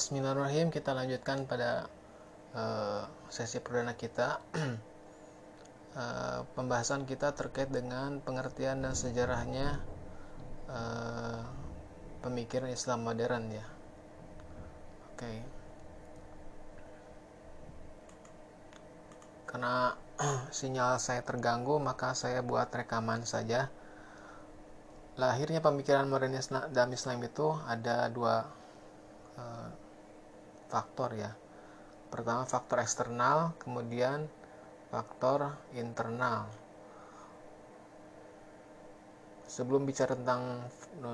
Bismillahirrahmanirrahim. Kita lanjutkan pada uh, sesi perdana kita. uh, pembahasan kita terkait dengan pengertian dan sejarahnya uh, pemikiran Islam modern ya. Oke. Okay. Karena sinyal saya terganggu, maka saya buat rekaman saja. Lahirnya pemikiran modernis dalam Islam itu ada dua faktor ya. Pertama faktor eksternal kemudian faktor internal. Sebelum bicara tentang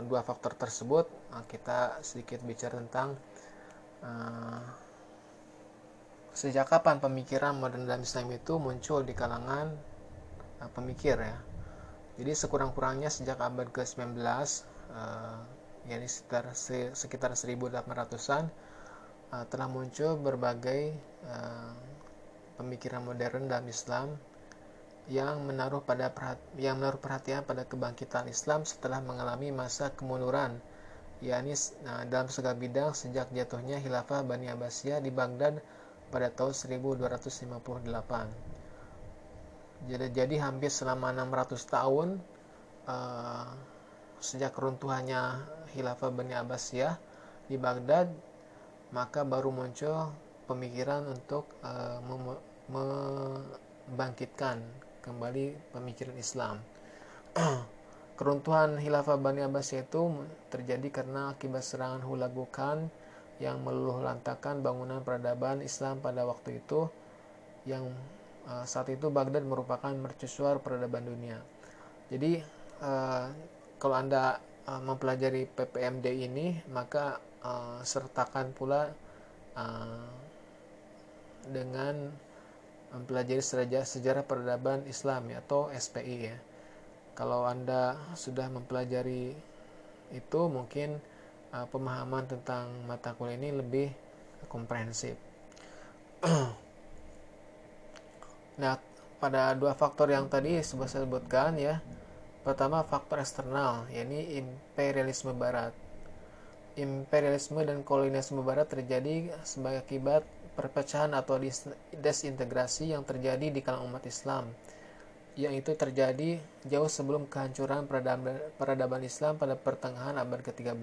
dua faktor tersebut eh, kita sedikit bicara tentang uh, sejak kapan pemikiran modern dalam Islam itu muncul di kalangan uh, pemikir ya. Jadi sekurang-kurangnya sejak abad ke-19 uh, yakni sekitar sekitar 1800-an uh, telah muncul berbagai uh, pemikiran modern dalam Islam yang menaruh pada yang menaruh perhatian pada kebangkitan Islam setelah mengalami masa kemunduran yakni uh, dalam segala bidang sejak jatuhnya khilafah Bani Abbasiyah di Baghdad pada tahun 1258. Jadi, jadi hampir selama 600 tahun uh, sejak runtuhannya Khilafah Bani Abbasiyah di Baghdad maka baru muncul pemikiran untuk uh, membangkitkan kembali pemikiran Islam. Keruntuhan Khilafah Bani Abbasiyah itu terjadi karena akibat serangan Hulagukan yang meluluh lantakan bangunan peradaban Islam pada waktu itu yang uh, saat itu Baghdad merupakan mercusuar peradaban dunia. Jadi uh, kalau Anda uh, mempelajari PPMD ini maka uh, sertakan pula uh, dengan mempelajari sejarah sejarah peradaban Islam ya, atau SPI ya. Kalau Anda sudah mempelajari itu mungkin uh, pemahaman tentang mata kuliah ini lebih komprehensif. nah, pada dua faktor yang tadi sudah saya sebutkan ya, Pertama, faktor eksternal, yakni imperialisme barat. Imperialisme dan kolonialisme barat terjadi sebagai akibat perpecahan atau desintegrasi yang terjadi di kalangan umat Islam yang itu terjadi jauh sebelum kehancuran peradaban, Islam pada pertengahan abad ke-13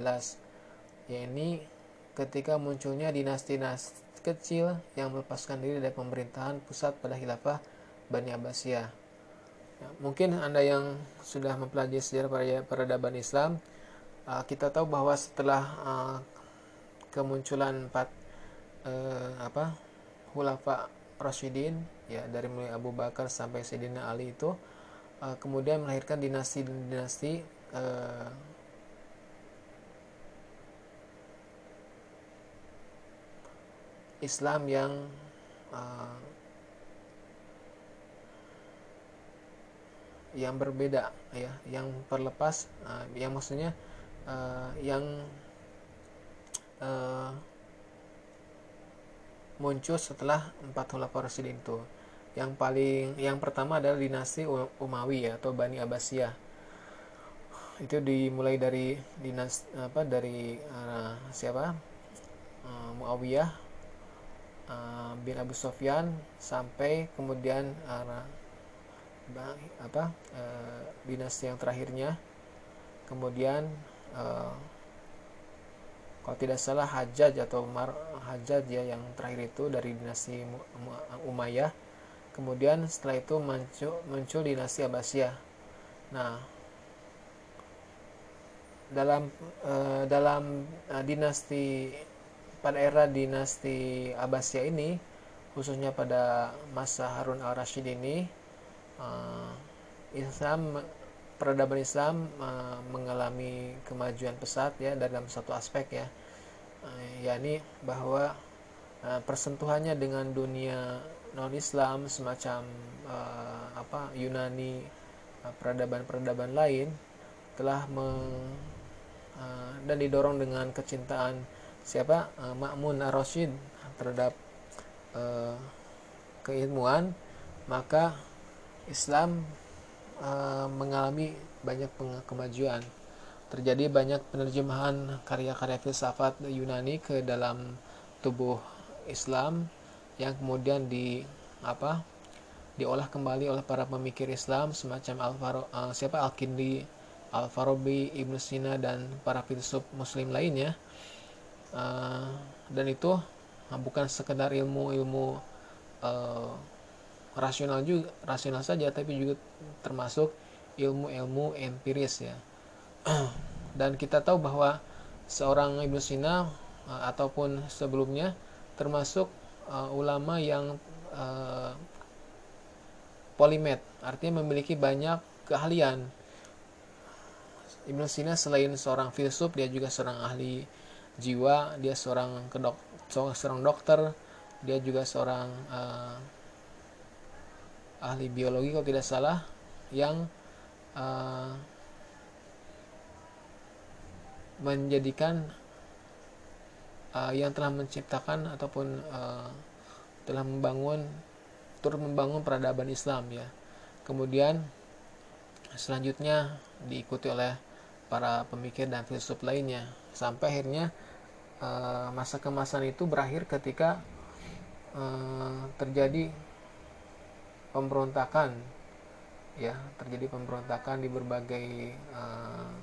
yakni ketika munculnya dinasti-dinasti kecil yang melepaskan diri dari pemerintahan pusat pada khilafah Bani Abbasiyah. Ya, mungkin Anda yang sudah mempelajari sejarah peradaban Islam, uh, kita tahu bahwa setelah uh, kemunculan empat uh, apa Hulafa Rashidin ya dari mulai Abu Bakar sampai Sayyidina Ali itu uh, kemudian melahirkan dinasti-dinasti uh, Islam yang yang berbeda ya yang terlepas yang maksudnya uh, yang uh, muncul setelah empat khulafaur rasyidin itu. Yang paling yang pertama adalah dinasti Umawi ya atau Bani Abbasiyah. Itu dimulai dari dinas apa dari uh, siapa? Uh, Muawiyah uh, bin Abu Sofyan sampai kemudian uh, apa e, dinasti yang terakhirnya. Kemudian e, kalau tidak salah Hajjaj atau Umar Hajjaj ya yang terakhir itu dari dinasti Umayyah. Kemudian setelah itu muncul, muncul dinasti Abbasiyah. Nah dalam e, dalam e, dinasti pada era dinasti Abbasiyah ini khususnya pada masa Harun al-Rashid ini uh, Islam peradaban Islam uh, mengalami kemajuan pesat ya dalam satu aspek ya. Uh, yakni bahwa uh, persentuhannya dengan dunia non Islam semacam uh, apa Yunani peradaban-peradaban lain telah meng, uh, dan didorong dengan kecintaan siapa? Uh, Ma'mun Ar-Rasyid terhadap uh, keilmuan maka Islam uh, mengalami banyak kemajuan. Terjadi banyak penerjemahan karya-karya filsafat Yunani ke dalam tubuh Islam yang kemudian di apa diolah kembali oleh para pemikir Islam semacam Al uh, siapa Al Kindi, Al Farabi, Ibnu Sina dan para filsuf Muslim lainnya uh, dan itu bukan sekedar ilmu-ilmu rasional juga rasional saja tapi juga termasuk ilmu-ilmu empiris ya. Dan kita tahu bahwa seorang Ibnu Sina uh, ataupun sebelumnya termasuk uh, ulama yang uh, polimet artinya memiliki banyak keahlian. Ibnu Sina selain seorang filsuf dia juga seorang ahli jiwa dia seorang kedok seorang dokter dia juga seorang uh, ahli biologi kalau tidak salah yang uh, menjadikan uh, yang telah menciptakan ataupun uh, telah membangun turut membangun peradaban Islam ya. Kemudian selanjutnya diikuti oleh para pemikir dan filsuf lainnya sampai akhirnya uh, masa kemasan itu berakhir ketika uh, terjadi pemberontakan ya terjadi pemberontakan di berbagai uh,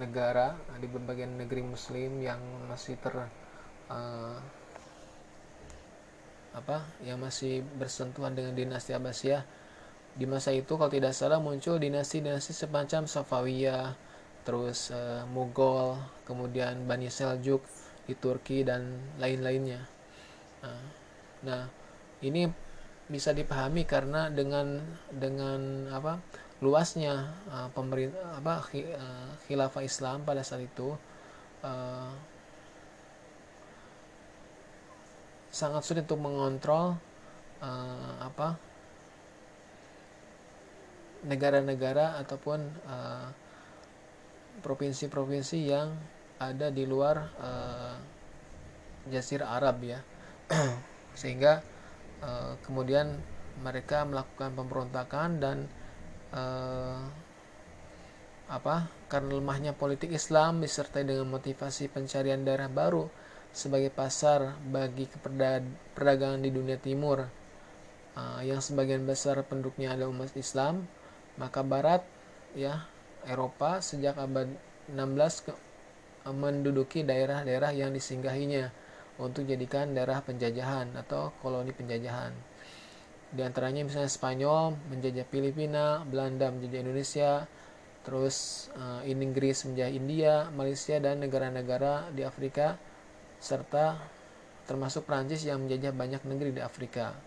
negara di berbagai negeri muslim yang masih ter uh, apa yang masih bersentuhan dengan dinasti Abbasiyah. Di masa itu kalau tidak salah muncul dinasti-dinasti semacam Safawiyah terus uh, Mughal kemudian Bani Seljuk di Turki dan lain-lainnya. Nah, nah ini bisa dipahami karena dengan dengan apa luasnya uh, pemerintah apa uh, khilafah Islam pada saat itu uh, sangat sulit untuk mengontrol uh, apa negara-negara ataupun provinsi-provinsi uh, yang ada di luar uh, Jazirah Arab ya. Sehingga uh, kemudian mereka melakukan pemberontakan dan uh, apa karena lemahnya politik Islam disertai dengan motivasi pencarian daerah baru sebagai pasar bagi perdagangan di dunia timur. Uh, yang sebagian besar penduduknya adalah umat Islam maka Barat ya Eropa sejak abad 16 ke, menduduki daerah-daerah yang disinggahinya untuk jadikan daerah penjajahan atau koloni penjajahan di antaranya misalnya Spanyol menjajah Filipina Belanda menjajah Indonesia terus uh, Inggris menjajah India Malaysia dan negara-negara di Afrika serta termasuk Prancis yang menjajah banyak negeri di Afrika.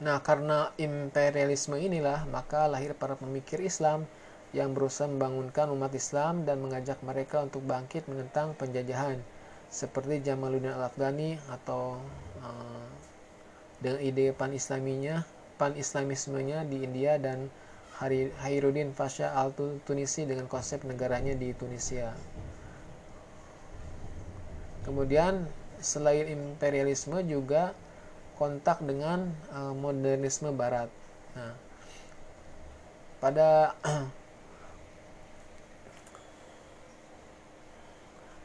Nah, karena imperialisme inilah, maka lahir para pemikir Islam yang berusaha membangunkan umat Islam dan mengajak mereka untuk bangkit menentang penjajahan, seperti Jamaluddin Al-Afghani atau uh, dengan ide pan-islaminya, pan-islamismenya di India dan Hairuddin Pasha al-Tunisi dengan konsep negaranya di Tunisia. Kemudian selain imperialisme juga kontak dengan uh, modernisme barat. Nah, pada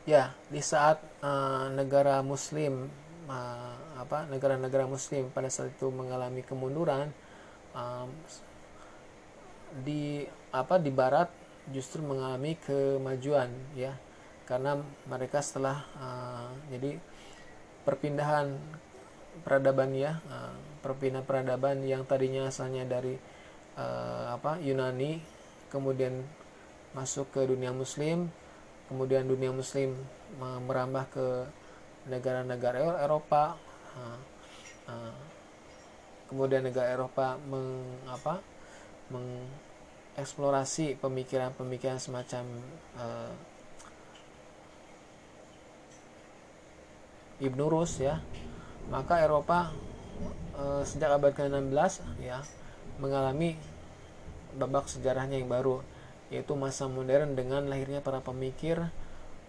ya di saat uh, negara muslim uh, apa negara-negara muslim pada saat itu mengalami kemunduran uh, di apa di barat justru mengalami kemajuan ya. Karena mereka setelah uh, jadi perpindahan peradaban ya uh, perpindahan peradaban yang tadinya asalnya dari uh, apa Yunani kemudian masuk ke dunia muslim kemudian dunia muslim merambah ke negara-negara Eropa kemudian negara Eropa meng, apa, mengeksplorasi pemikiran-pemikiran semacam uh, Ibnu Rus ya. Maka Eropa uh, sejak abad ke-16 ya mengalami babak sejarahnya yang baru yaitu masa modern dengan lahirnya para pemikir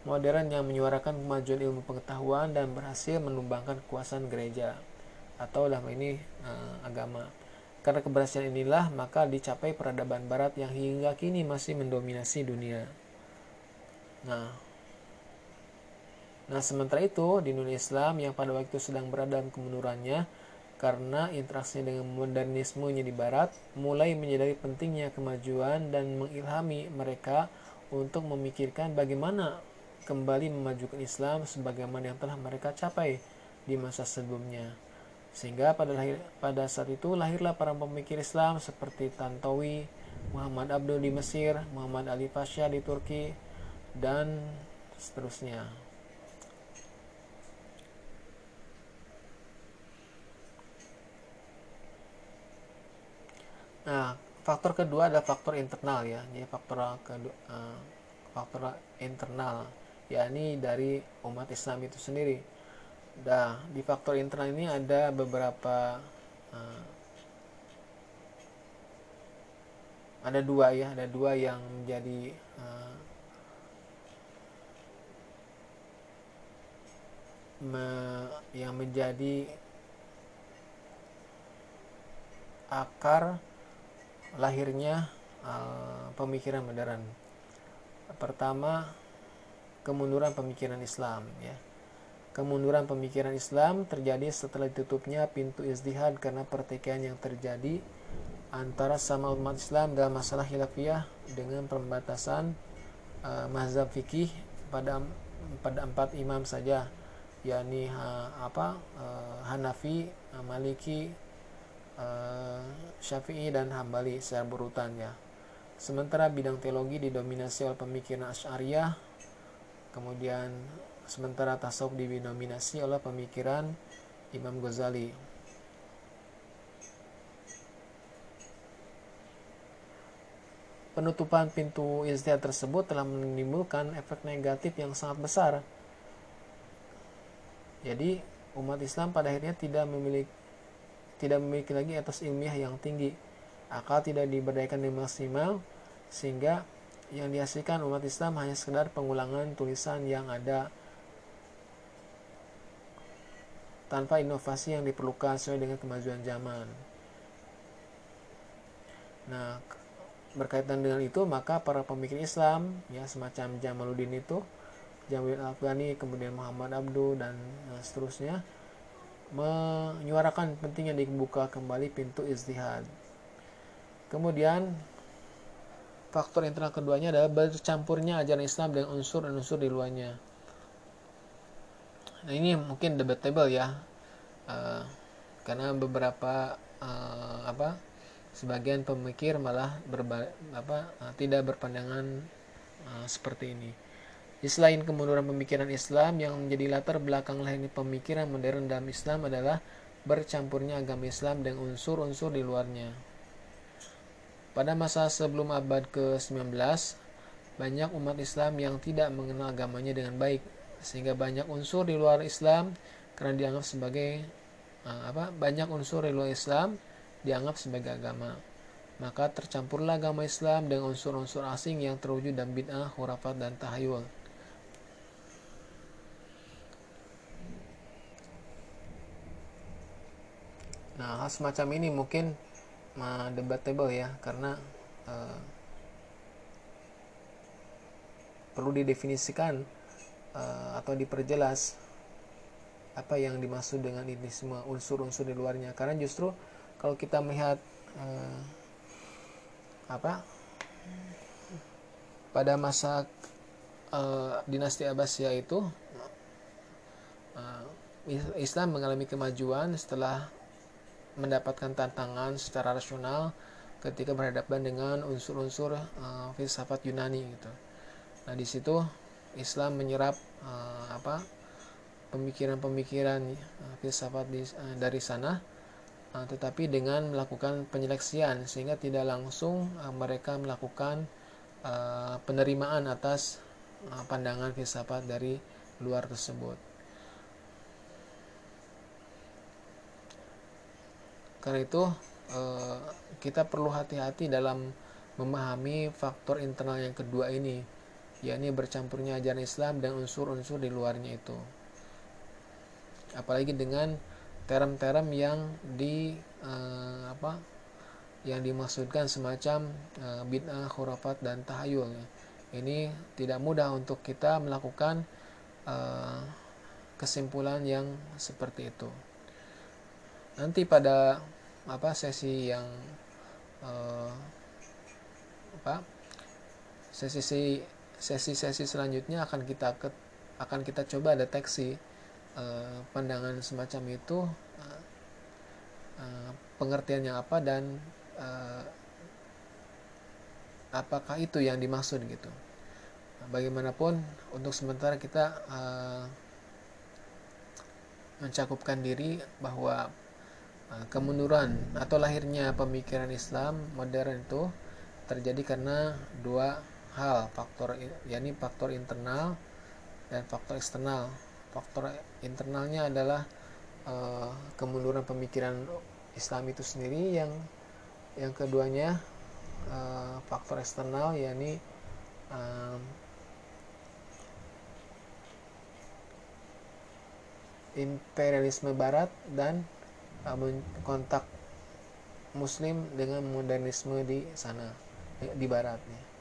modern yang menyuarakan kemajuan ilmu pengetahuan dan berhasil menumbangkan kekuasaan gereja atau dalam ini uh, agama karena keberhasilan inilah, maka dicapai peradaban barat yang hingga kini masih mendominasi dunia. Nah, nah sementara itu di dunia Islam yang pada waktu sedang berada dalam kemundurannya karena interaksinya dengan modernismenya di Barat, mulai menyadari pentingnya kemajuan dan mengilhami mereka untuk memikirkan bagaimana kembali memajukan Islam sebagaimana yang telah mereka capai di masa sebelumnya. Sehingga pada lahir, pada saat itu lahirlah para pemikir Islam seperti Tantowi, Muhammad Abdul di Mesir, Muhammad Ali Pasha di Turki, dan seterusnya. Nah, faktor kedua adalah faktor internal ya. Jadi faktor kedua uh, faktor internal yakni dari umat Islam itu sendiri. Nah, di faktor internal ini ada beberapa uh, ada dua ya, ada dua yang menjadi uh, me, yang menjadi akar lahirnya uh, pemikiran modern. Pertama, kemunduran pemikiran Islam ya. Kemunduran pemikiran Islam terjadi setelah ditutupnya pintu izdihad karena pertikaian yang terjadi antara sama umat Islam dalam masalah khilafiyah dengan pembatasan uh, mazhab fikih pada pada empat imam saja yakni uh, apa uh, Hanafi, Maliki, Syafi'i dan Hambali secara berurutan ya. Sementara bidang teologi didominasi oleh pemikiran Asy'ariyah, kemudian sementara tasawuf didominasi oleh pemikiran Imam Ghazali. Penutupan pintu istiadat tersebut telah menimbulkan efek negatif yang sangat besar. Jadi, umat Islam pada akhirnya tidak memiliki tidak memiliki lagi atas ilmiah yang tinggi. Akal tidak diberdayakan dengan maksimal sehingga yang dihasilkan umat Islam hanya sekedar pengulangan tulisan yang ada tanpa inovasi yang diperlukan sesuai dengan kemajuan zaman. Nah, berkaitan dengan itu maka para pemikir Islam ya semacam Jamaluddin itu Jamil Afghani kemudian Muhammad Abdu dan nah, seterusnya menyuarakan pentingnya dibuka kembali pintu istihad. Kemudian faktor internal keduanya adalah bercampurnya ajaran Islam dengan unsur-unsur di luarnya. Nah ini mungkin debatable ya, uh, karena beberapa uh, apa sebagian pemikir malah berba, apa uh, tidak berpandangan uh, seperti ini. Selain kemunduran pemikiran Islam yang menjadi latar belakang lahirnya pemikiran modern dalam Islam adalah bercampurnya agama Islam dengan unsur-unsur di luarnya. Pada masa sebelum abad ke-19, banyak umat Islam yang tidak mengenal agamanya dengan baik, sehingga banyak unsur di luar Islam karena dianggap sebagai uh, apa? Banyak unsur di luar Islam dianggap sebagai agama. Maka tercampurlah agama Islam dengan unsur-unsur asing yang terwujud dalam bid'ah, khurafat, dan tahayul. Nah, hal semacam ini mungkin uh, debatable ya, karena uh, perlu didefinisikan uh, atau diperjelas apa yang dimaksud dengan ini semua unsur-unsur di luarnya. Karena justru kalau kita melihat uh, apa pada masa uh, dinasti Abbasiyah itu uh, Islam mengalami kemajuan setelah mendapatkan tantangan secara rasional ketika berhadapan dengan unsur-unsur uh, filsafat Yunani gitu. Nah, di situ Islam menyerap uh, apa pemikiran-pemikiran uh, filsafat di, uh, dari sana uh, tetapi dengan melakukan penyeleksian sehingga tidak langsung uh, mereka melakukan uh, penerimaan atas uh, pandangan filsafat dari luar tersebut. Karena itu eh, kita perlu hati-hati dalam memahami faktor internal yang kedua ini, yakni bercampurnya ajaran Islam dan unsur-unsur di luarnya itu. Apalagi dengan term-term yang di eh, apa yang dimaksudkan semacam uh, bid'ah, khurafat dan tahayul ini tidak mudah untuk kita melakukan kesimpulan yang seperti itu. Nanti pada apa sesi yang uh, apa sesi sesi-sesi selanjutnya akan kita ke, akan kita coba deteksi uh, pandangan semacam itu uh, uh, pengertiannya apa dan uh, apakah itu yang dimaksud gitu. Bagaimanapun untuk sementara kita uh, mencakupkan diri bahwa kemunduran atau lahirnya pemikiran Islam modern itu terjadi karena dua hal faktor yakni faktor internal dan faktor eksternal. Faktor internalnya adalah uh, kemunduran pemikiran Islam itu sendiri yang yang keduanya uh, faktor eksternal yakni um, imperialisme barat dan kontak muslim dengan modernisme di sana di barat nih